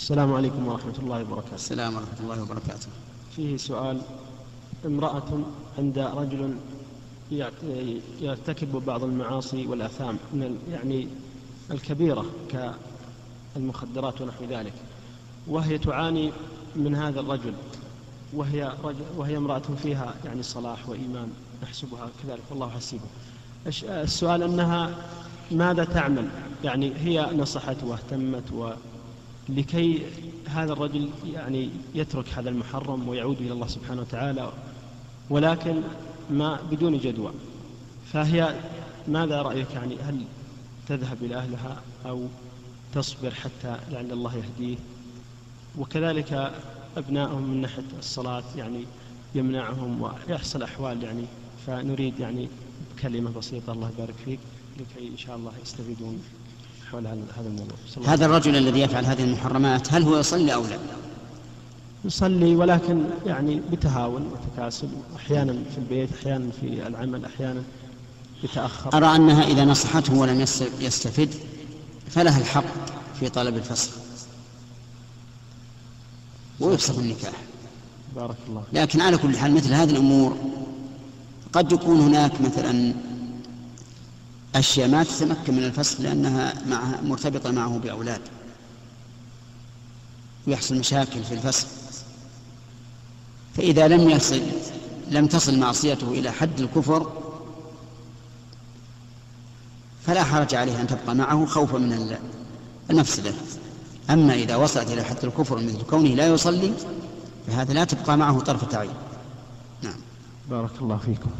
السلام عليكم ورحمة الله وبركاته. السلام ورحمة الله وبركاته. فيه سؤال امرأة عند رجل يرتكب بعض المعاصي والآثام من يعني الكبيرة كالمخدرات ونحو ذلك وهي تعاني من هذا الرجل وهي رجل وهي امرأة فيها يعني صلاح وإيمان نحسبها كذلك والله حسيبه. السؤال أنها ماذا تعمل؟ يعني هي نصحت واهتمت ولكي هذا الرجل يعني يترك هذا المحرم ويعود إلى الله سبحانه وتعالى ولكن ما بدون جدوى. فهي ماذا رأيك يعني؟ هل تذهب إلى أهلها أو تصبر حتى لعل الله يهديه؟ وكذلك أبنائهم من ناحية الصلاة يعني يمنعهم ويحصل أحوال يعني فنريد يعني كلمة بسيطة الله يبارك فيك لكي إن شاء الله يستفيدون. حول هذا الموضوع. هذا الرجل الذي يفعل هذه المحرمات هل هو يصلي أو لا؟ يصلي ولكن يعني بتهاون وتكاسل أحيانا في البيت أحيانا في العمل أحيانا يتأخر. أرى أنها إذا نصحته ولم يستفد فلها الحق في طلب الفسخ ويفسخ النكاح. بارك الله لكن على كل حال مثل هذه الأمور قد يكون هناك مثلا أشياء ما تتمكن من الفسخ لأنها معها مرتبطة معه بأولاد. ويحصل مشاكل في الفسخ فإذا لم يصل لم تصل معصيته إلى حد الكفر فلا حرج عليه أن تبقى معه خوفا من المفسدة أما إذا وصلت إلى حد الكفر مثل كونه لا يصلي فهذا لا تبقى معه طرفة عين. نعم. بارك الله فيكم.